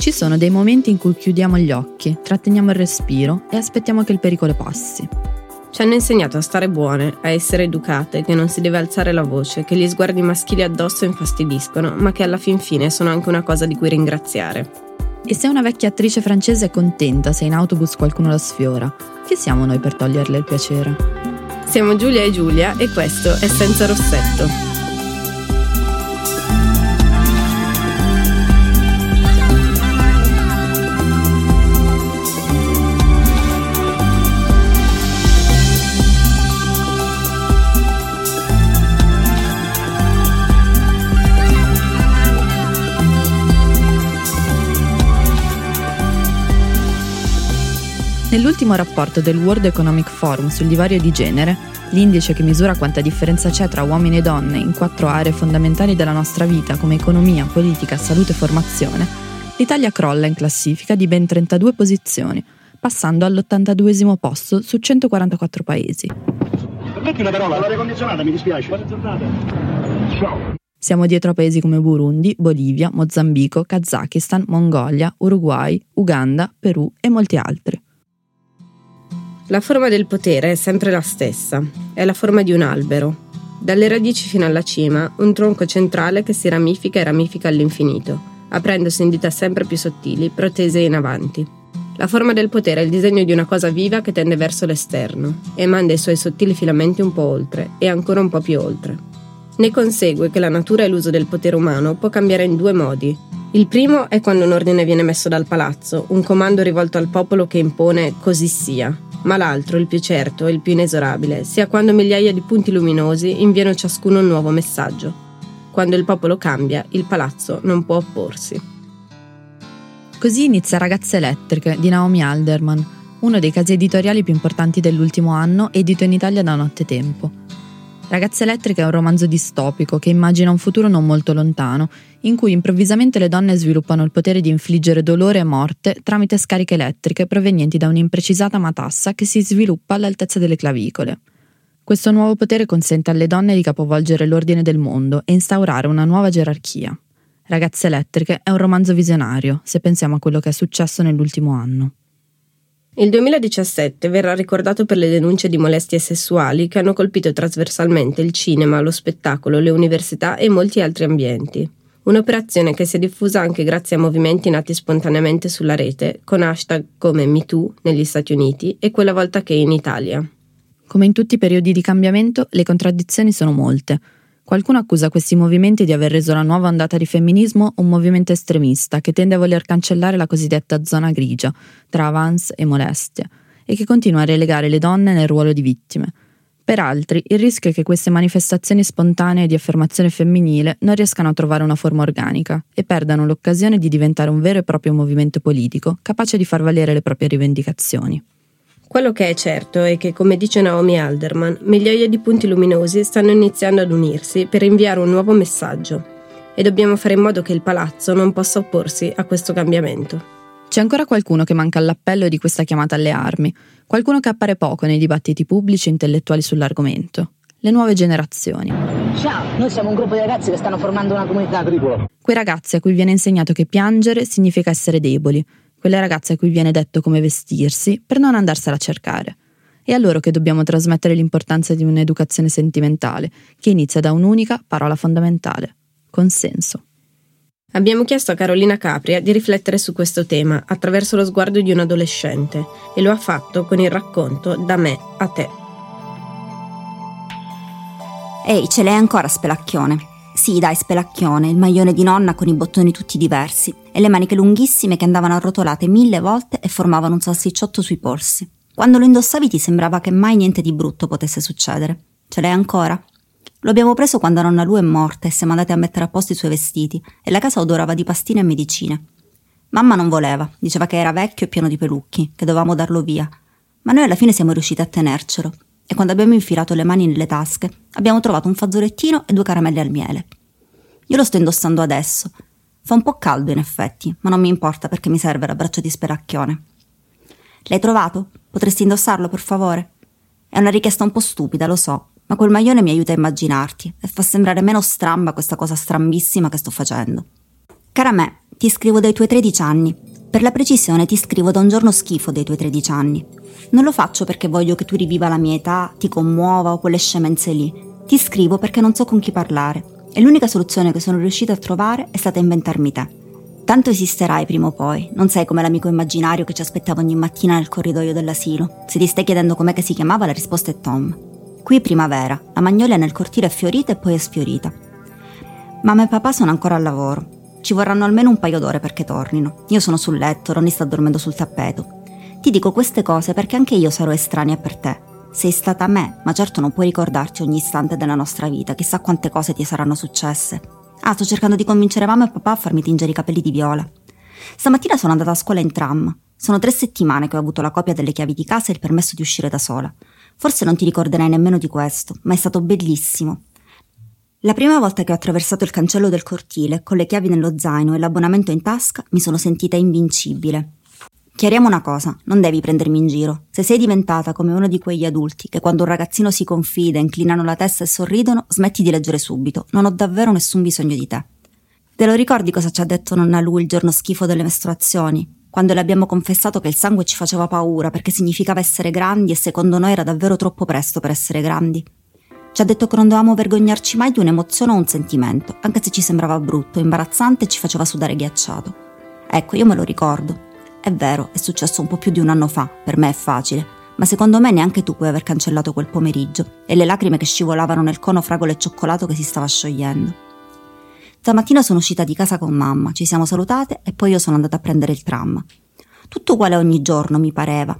Ci sono dei momenti in cui chiudiamo gli occhi, tratteniamo il respiro e aspettiamo che il pericolo passi. Ci hanno insegnato a stare buone, a essere educate, che non si deve alzare la voce, che gli sguardi maschili addosso infastidiscono, ma che alla fin fine sono anche una cosa di cui ringraziare. E se una vecchia attrice francese è contenta se in autobus qualcuno la sfiora, chi siamo noi per toglierle il piacere? Siamo Giulia e Giulia e questo è Senza Rossetto. Nell'ultimo rapporto del World Economic Forum sul divario di genere, l'indice che misura quanta differenza c'è tra uomini e donne in quattro aree fondamentali della nostra vita come economia, politica, salute e formazione, l'Italia crolla in classifica di ben 32 posizioni, passando all'82 posto su 144 paesi. Metti una parola, l'aria condizionata, mi dispiace. Buona giornata. Ciao. Siamo dietro a paesi come Burundi, Bolivia, Mozambico, Kazakistan, Mongolia, Uruguay, Uganda, Perù e molti altri. La forma del potere è sempre la stessa, è la forma di un albero. Dalle radici fino alla cima, un tronco centrale che si ramifica e ramifica all'infinito, aprendosi in dita sempre più sottili, protese in avanti. La forma del potere è il disegno di una cosa viva che tende verso l'esterno e manda i suoi sottili filamenti un po' oltre e ancora un po' più oltre. Ne consegue che la natura e l'uso del potere umano può cambiare in due modi. Il primo è quando un ordine viene messo dal palazzo, un comando rivolto al popolo che impone così sia, ma l'altro, il più certo e il più inesorabile, sia quando migliaia di punti luminosi inviano ciascuno un nuovo messaggio. Quando il popolo cambia, il palazzo non può opporsi. Così inizia Ragazze Elettriche di Naomi Alderman, uno dei casi editoriali più importanti dell'ultimo anno, edito in Italia da Nottetempo. Ragazze Elettriche è un romanzo distopico che immagina un futuro non molto lontano, in cui improvvisamente le donne sviluppano il potere di infliggere dolore e morte tramite scariche elettriche provenienti da un'imprecisata matassa che si sviluppa all'altezza delle clavicole. Questo nuovo potere consente alle donne di capovolgere l'ordine del mondo e instaurare una nuova gerarchia. Ragazze Elettriche è un romanzo visionario, se pensiamo a quello che è successo nell'ultimo anno. Il 2017 verrà ricordato per le denunce di molestie sessuali che hanno colpito trasversalmente il cinema, lo spettacolo, le università e molti altri ambienti. Un'operazione che si è diffusa anche grazie a movimenti nati spontaneamente sulla rete, con hashtag come MeToo negli Stati Uniti e quella volta che in Italia. Come in tutti i periodi di cambiamento, le contraddizioni sono molte. Qualcuno accusa questi movimenti di aver reso la nuova ondata di femminismo un movimento estremista che tende a voler cancellare la cosiddetta zona grigia tra avance e molestie e che continua a relegare le donne nel ruolo di vittime. Per altri, il rischio è che queste manifestazioni spontanee di affermazione femminile non riescano a trovare una forma organica e perdano l'occasione di diventare un vero e proprio movimento politico capace di far valere le proprie rivendicazioni. Quello che è certo è che, come dice Naomi Alderman, migliaia di punti luminosi stanno iniziando ad unirsi per inviare un nuovo messaggio e dobbiamo fare in modo che il palazzo non possa opporsi a questo cambiamento. C'è ancora qualcuno che manca all'appello di questa chiamata alle armi, qualcuno che appare poco nei dibattiti pubblici e intellettuali sull'argomento. Le nuove generazioni. Ciao, noi siamo un gruppo di ragazzi che stanno formando una comunità agricola. Quei ragazzi a cui viene insegnato che piangere significa essere deboli, quelle ragazze a cui viene detto come vestirsi per non andarsela a cercare. È a loro che dobbiamo trasmettere l'importanza di un'educazione sentimentale, che inizia da un'unica parola fondamentale, consenso. Abbiamo chiesto a Carolina Capria di riflettere su questo tema attraverso lo sguardo di un adolescente e lo ha fatto con il racconto Da me a te. Ehi, ce l'hai ancora spelacchione? Sì, dai, spelacchione, il maglione di nonna con i bottoni tutti diversi e le maniche lunghissime che andavano arrotolate mille volte e formavano un salsicciotto sui polsi. Quando lo indossavi ti sembrava che mai niente di brutto potesse succedere. Ce l'hai ancora? Lo abbiamo preso quando nonna Lu è morta e siamo andati a mettere a posto i suoi vestiti e la casa odorava di pastine e medicine. Mamma non voleva, diceva che era vecchio e pieno di pelucchi, che dovevamo darlo via. Ma noi alla fine siamo riusciti a tenercelo e quando abbiamo infilato le mani nelle tasche abbiamo trovato un fazzolettino e due caramelle al miele. Io lo sto indossando adesso. Fa un po' caldo in effetti, ma non mi importa perché mi serve l'abbraccio di spelacchione. L'hai trovato? Potresti indossarlo, per favore? È una richiesta un po' stupida, lo so, ma quel maglione mi aiuta a immaginarti e fa sembrare meno stramba questa cosa strambissima che sto facendo. Cara me, Ti scrivo dai tuoi 13 anni. Per la precisione ti scrivo da un giorno schifo dei tuoi 13 anni. Non lo faccio perché voglio che tu riviva la mia età, ti commuova o quelle scemenze lì. Ti scrivo perché non so con chi parlare. E l'unica soluzione che sono riuscita a trovare è stata inventarmi te. Tanto esisterai prima o poi, non sei come l'amico immaginario che ci aspettava ogni mattina nel corridoio dell'asilo. Se ti stai chiedendo com'è che si chiamava, la risposta è Tom. Qui è primavera, la magnolia nel cortile è fiorita e poi è sfiorita. Mamma e papà sono ancora al lavoro. Ci vorranno almeno un paio d'ore perché tornino. Io sono sul letto, Ronny sta dormendo sul tappeto. Ti dico queste cose perché anche io sarò estranea per te. Sei stata me, ma certo non puoi ricordarti ogni istante della nostra vita, chissà quante cose ti saranno successe. Ah, sto cercando di convincere mamma e papà a farmi tingere i capelli di viola. Stamattina sono andata a scuola in tram. Sono tre settimane che ho avuto la copia delle chiavi di casa e il permesso di uscire da sola. Forse non ti ricorderai nemmeno di questo, ma è stato bellissimo. La prima volta che ho attraversato il cancello del cortile, con le chiavi nello zaino e l'abbonamento in tasca, mi sono sentita invincibile. Chiariamo una cosa, non devi prendermi in giro. Se sei diventata come uno di quegli adulti che quando un ragazzino si confida, inclinano la testa e sorridono, smetti di leggere subito. Non ho davvero nessun bisogno di te. Te lo ricordi cosa ci ha detto nonna Lu il giorno schifo delle mestruazioni? Quando le abbiamo confessato che il sangue ci faceva paura perché significava essere grandi e secondo noi era davvero troppo presto per essere grandi. Ci ha detto che non dovevamo vergognarci mai di un'emozione o un sentimento, anche se ci sembrava brutto, imbarazzante e ci faceva sudare ghiacciato. Ecco, io me lo ricordo. È vero, è successo un po' più di un anno fa, per me è facile, ma secondo me neanche tu puoi aver cancellato quel pomeriggio e le lacrime che scivolavano nel cono fragola e cioccolato che si stava sciogliendo. Stamattina sono uscita di casa con mamma, ci siamo salutate e poi io sono andata a prendere il tram. Tutto uguale ogni giorno, mi pareva.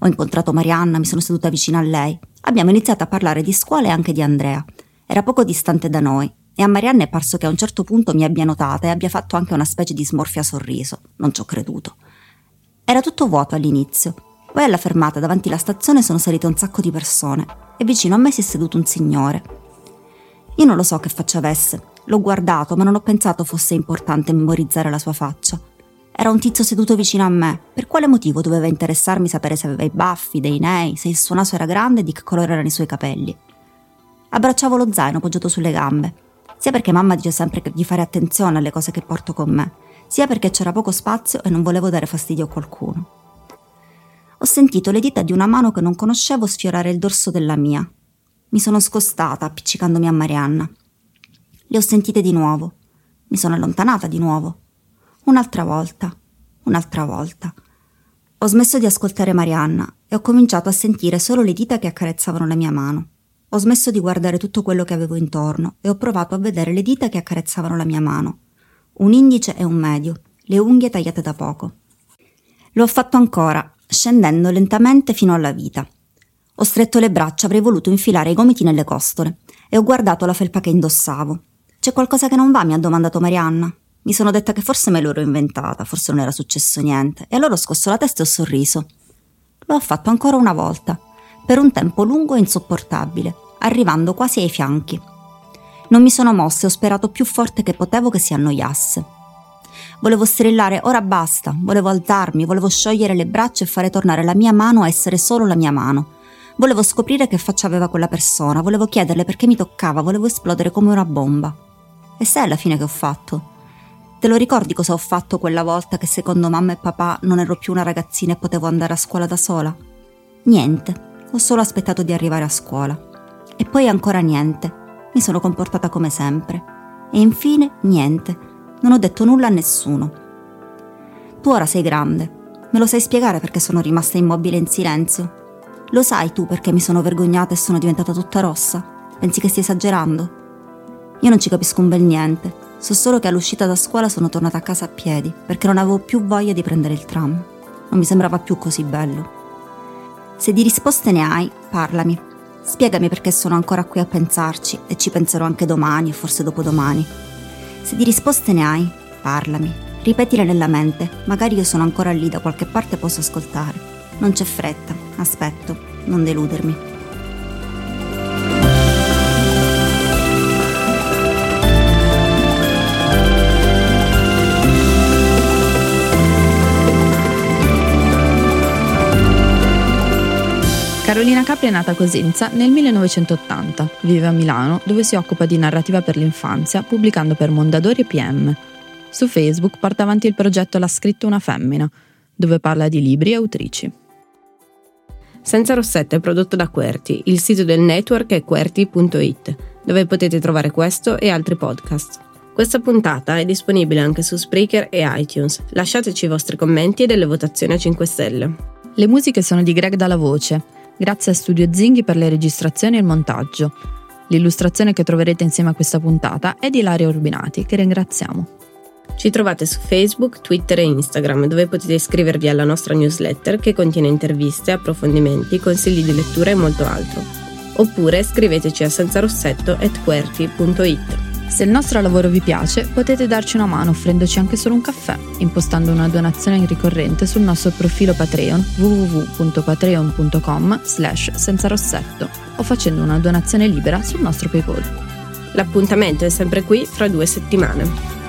Ho incontrato Marianna, mi sono seduta vicino a lei. Abbiamo iniziato a parlare di scuola e anche di Andrea. Era poco distante da noi e a Marianna è parso che a un certo punto mi abbia notata e abbia fatto anche una specie di smorfia sorriso. Non ci ho creduto. Era tutto vuoto all'inizio. Poi alla fermata davanti alla stazione sono salite un sacco di persone e vicino a me si è seduto un signore. Io non lo so che faccia avesse. L'ho guardato, ma non ho pensato fosse importante memorizzare la sua faccia. Era un tizio seduto vicino a me. Per quale motivo doveva interessarmi sapere se aveva i baffi, dei nei, se il suo naso era grande e di che colore erano i suoi capelli? Abbracciavo lo zaino poggiato sulle gambe, sia perché mamma dice sempre di fare attenzione alle cose che porto con me, sia perché c'era poco spazio e non volevo dare fastidio a qualcuno. Ho sentito le dita di una mano che non conoscevo sfiorare il dorso della mia. Mi sono scostata, appiccicandomi a Marianna. Le ho sentite di nuovo. Mi sono allontanata di nuovo. Un'altra volta, un'altra volta. Ho smesso di ascoltare Marianna e ho cominciato a sentire solo le dita che accarezzavano la mia mano. Ho smesso di guardare tutto quello che avevo intorno e ho provato a vedere le dita che accarezzavano la mia mano. Un indice e un medio, le unghie tagliate da poco. Lo ho fatto ancora, scendendo lentamente fino alla vita. Ho stretto le braccia, avrei voluto infilare i gomiti nelle costole e ho guardato la felpa che indossavo. C'è qualcosa che non va? mi ha domandato Marianna. Mi sono detta che forse me l'ero inventata, forse non era successo niente, e allora ho scosso la testa e ho sorriso. Lo ho fatto ancora una volta, per un tempo lungo e insopportabile, arrivando quasi ai fianchi. Non mi sono mossa e ho sperato più forte che potevo che si annoiasse. Volevo strillare ora basta, volevo alzarmi, volevo sciogliere le braccia e fare tornare la mia mano a essere solo la mia mano. Volevo scoprire che faccia aveva quella persona, volevo chiederle perché mi toccava, volevo esplodere come una bomba. E sai alla fine che ho fatto? Te lo ricordi cosa ho fatto quella volta che secondo mamma e papà non ero più una ragazzina e potevo andare a scuola da sola? Niente, ho solo aspettato di arrivare a scuola. E poi ancora niente. Mi sono comportata come sempre. E infine niente. Non ho detto nulla a nessuno. Tu ora sei grande. Me lo sai spiegare perché sono rimasta immobile in silenzio? Lo sai tu perché mi sono vergognata e sono diventata tutta rossa? Pensi che stia esagerando? Io non ci capisco un bel niente. So solo che all'uscita da scuola sono tornata a casa a piedi, perché non avevo più voglia di prendere il tram. Non mi sembrava più così bello. Se di risposte ne hai, parlami. Spiegami perché sono ancora qui a pensarci e ci penserò anche domani e forse dopodomani. Se di risposte ne hai, parlami. Ripetile nella mente, magari io sono ancora lì da qualche parte e posso ascoltare. Non c'è fretta, aspetto, non deludermi. Carolina Capri è nata a Cosenza nel 1980, vive a Milano dove si occupa di narrativa per l'infanzia pubblicando per Mondadori e PM. Su Facebook porta avanti il progetto L'ha scritto una femmina, dove parla di libri e autrici. Senza Rossetto è prodotto da Querti, il sito del network è querti.it, dove potete trovare questo e altri podcast. Questa puntata è disponibile anche su Spreaker e iTunes. Lasciateci i vostri commenti e delle votazioni a 5 stelle. Le musiche sono di Greg Dalla Voce, grazie a Studio Zinghi per le registrazioni e il montaggio. L'illustrazione che troverete insieme a questa puntata è di Ilaria Urbinati, che ringraziamo. Ci trovate su Facebook, Twitter e Instagram, dove potete iscrivervi alla nostra newsletter che contiene interviste, approfondimenti, consigli di lettura e molto altro. Oppure scriveteci a senzarossetto.querti.it. Se il nostro lavoro vi piace, potete darci una mano offrendoci anche solo un caffè, impostando una donazione ricorrente sul nostro profilo Patreon www.patreon.com slash senzarossetto o facendo una donazione libera sul nostro PayPal. L'appuntamento è sempre qui fra due settimane.